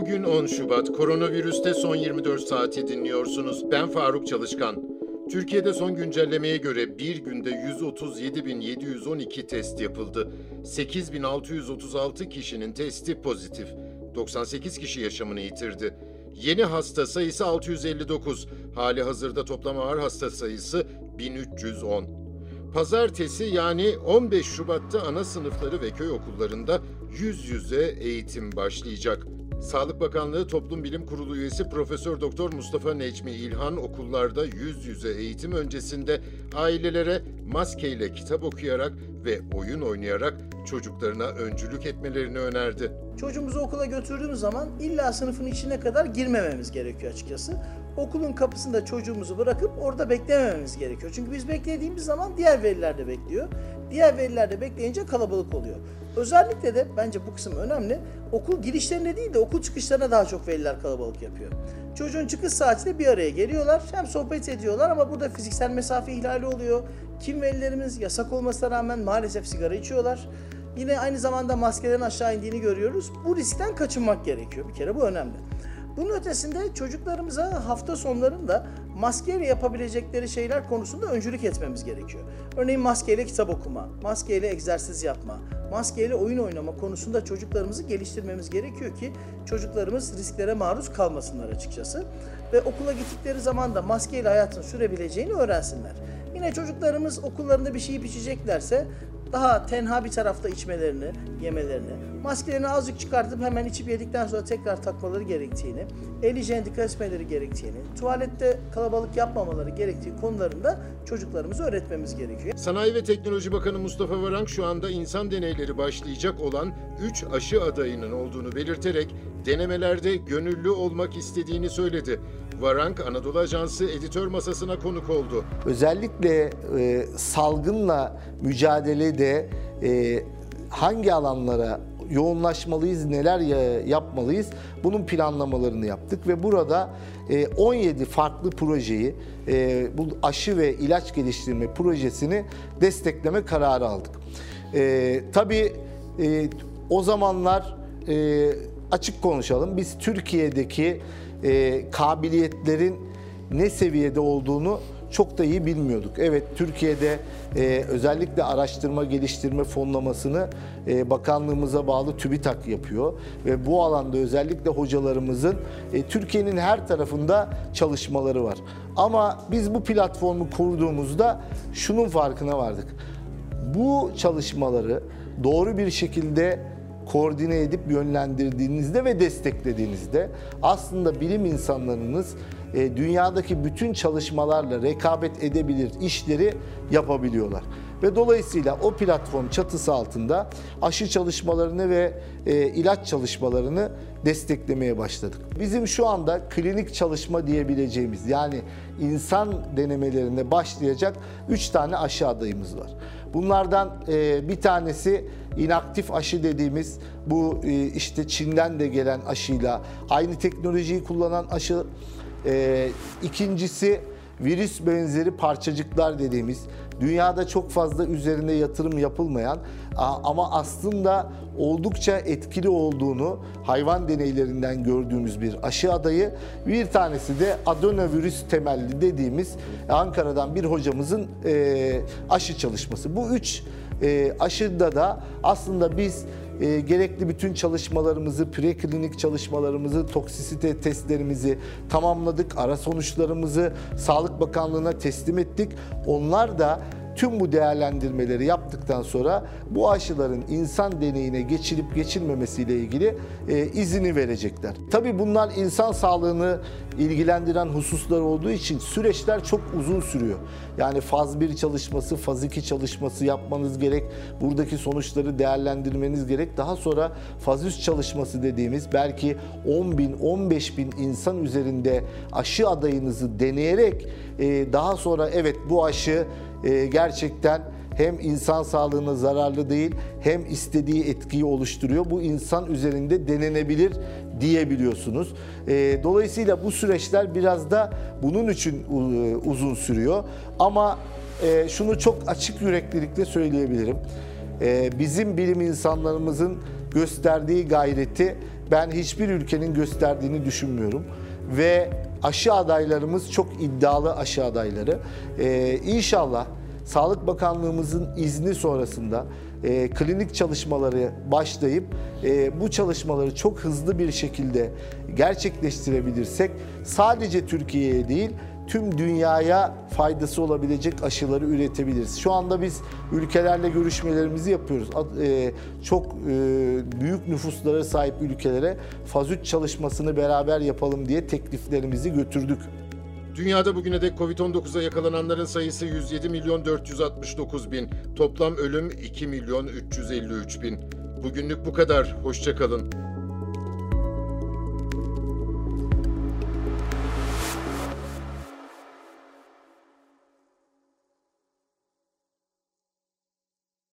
Bugün 10 Şubat. Koronavirüste son 24 saati dinliyorsunuz. Ben Faruk Çalışkan. Türkiye'de son güncellemeye göre bir günde 137.712 test yapıldı. 8.636 kişinin testi pozitif. 98 kişi yaşamını yitirdi. Yeni hasta sayısı 659. Hali hazırda toplam ağır hasta sayısı 1310. Pazartesi yani 15 Şubat'ta ana sınıfları ve köy okullarında yüz yüze eğitim başlayacak. Sağlık Bakanlığı Toplum Bilim Kurulu üyesi Profesör Doktor Mustafa Necmi İlhan okullarda yüz yüze eğitim öncesinde ailelere maskeyle kitap okuyarak ve oyun oynayarak çocuklarına öncülük etmelerini önerdi. Çocuğumuzu okula götürdüğümüz zaman illa sınıfın içine kadar girmememiz gerekiyor açıkçası. Okulun kapısında çocuğumuzu bırakıp orada beklemememiz gerekiyor. Çünkü biz beklediğimiz zaman diğer veliler de bekliyor. Diğer veliler de bekleyince kalabalık oluyor. Özellikle de bence bu kısım önemli. Okul girişlerinde değil de okul çıkışlarına daha çok veliler kalabalık yapıyor. Çocuğun çıkış saatinde bir araya geliyorlar. Hem sohbet ediyorlar ama burada fiziksel mesafe ihlali oluyor. Kim velilerimiz yasak olmasına rağmen maalesef sigara içiyorlar. Yine aynı zamanda maskelerin aşağı indiğini görüyoruz. Bu riskten kaçınmak gerekiyor. Bir kere bu önemli. Bunun ötesinde çocuklarımıza hafta sonlarında maskeyle yapabilecekleri şeyler konusunda öncülük etmemiz gerekiyor. Örneğin maskeyle kitap okuma, maskeyle egzersiz yapma, maskeyle oyun oynama konusunda çocuklarımızı geliştirmemiz gerekiyor ki çocuklarımız risklere maruz kalmasınlar açıkçası. Ve okula gittikleri zaman da maskeyle hayatın sürebileceğini öğrensinler. Yine çocuklarımız okullarında bir şey içeceklerse daha tenha bir tarafta içmelerini, yemelerini, maskelerini azıcık çıkartıp hemen içip yedikten sonra tekrar takmaları gerektiğini, el hijyenine dikkat etmeleri gerektiğini, tuvalette kalabalık yapmamaları gerektiği konularında çocuklarımıza öğretmemiz gerekiyor. Sanayi ve Teknoloji Bakanı Mustafa Varank şu anda insan deneyleri başlayacak olan 3 aşı adayının olduğunu belirterek denemelerde gönüllü olmak istediğini söyledi. Varank Anadolu Ajansı editör masasına konuk oldu. Özellikle e, salgınla mücadelede e, hangi alanlara yoğunlaşmalıyız, neler ya- yapmalıyız bunun planlamalarını yaptık ve burada e, 17 farklı projeyi e, bu aşı ve ilaç geliştirme projesini destekleme kararı aldık. E, tabii e, o zamanlar e, açık konuşalım biz Türkiye'deki e, kabiliyetlerin ne seviyede olduğunu çok da iyi bilmiyorduk. Evet Türkiye'de e, özellikle araştırma geliştirme fonlamasını e, bakanlığımıza bağlı TÜBİTAK yapıyor ve bu alanda özellikle hocalarımızın e, Türkiye'nin her tarafında çalışmaları var. Ama biz bu platformu kurduğumuzda şunun farkına vardık. Bu çalışmaları doğru bir şekilde koordine edip yönlendirdiğinizde ve desteklediğinizde aslında bilim insanlarınız e, dünyadaki bütün çalışmalarla rekabet edebilir işleri yapabiliyorlar. Ve dolayısıyla o platform çatısı altında aşı çalışmalarını ve e, ilaç çalışmalarını desteklemeye başladık. Bizim şu anda klinik çalışma diyebileceğimiz yani insan denemelerine başlayacak 3 tane aşı adayımız var. Bunlardan e, bir tanesi inaktif aşı dediğimiz bu e, işte Çin'den de gelen aşıyla aynı teknolojiyi kullanan aşı. E, ikincisi virüs benzeri parçacıklar dediğimiz dünyada çok fazla üzerine yatırım yapılmayan ama aslında oldukça etkili olduğunu hayvan deneylerinden gördüğümüz bir aşı adayı. Bir tanesi de adenovirüs temelli dediğimiz Ankara'dan bir hocamızın e, aşı çalışması. Bu üç e, aşıda da aslında biz e, gerekli bütün çalışmalarımızı, preklinik çalışmalarımızı, toksisite testlerimizi tamamladık. Ara sonuçlarımızı Sağlık Bakanlığı'na teslim ettik. Onlar da tüm bu değerlendirmeleri yaptıktan sonra bu aşıların insan deneyine geçilip geçilmemesiyle ilgili e, izini verecekler. Tabii bunlar insan sağlığını ilgilendiren hususlar olduğu için süreçler çok uzun sürüyor. Yani faz 1 çalışması, faz 2 çalışması yapmanız gerek. Buradaki sonuçları değerlendirmeniz gerek. Daha sonra faz 3 çalışması dediğimiz belki 10 bin, 15 bin insan üzerinde aşı adayınızı deneyerek e, daha sonra evet bu aşı e, gerçekten hem insan sağlığına zararlı değil hem istediği etkiyi oluşturuyor. Bu insan üzerinde denenebilir diyebiliyorsunuz. E, dolayısıyla bu süreçler biraz da bunun için e, uzun sürüyor. Ama e, şunu çok açık yüreklilikle söyleyebilirim. E, bizim bilim insanlarımızın gösterdiği gayreti ben hiçbir ülkenin gösterdiğini düşünmüyorum. Ve aşı adaylarımız çok iddialı aşı adayları. Ee, inşallah Sağlık Bakanlığımızın izni sonrasında e, klinik çalışmaları başlayıp e, bu çalışmaları çok hızlı bir şekilde gerçekleştirebilirsek sadece Türkiye'ye değil tüm dünyaya faydası olabilecek aşıları üretebiliriz. Şu anda biz ülkelerle görüşmelerimizi yapıyoruz. E, Çok e, büyük nüfuslara sahip ülkelere faz 3 çalışmasını beraber yapalım diye tekliflerimizi götürdük. Dünyada bugüne dek Covid-19'a yakalananların sayısı 107 milyon 469 bin. Toplam ölüm 2 milyon 353 bin. Bugünlük bu kadar. Hoşçakalın.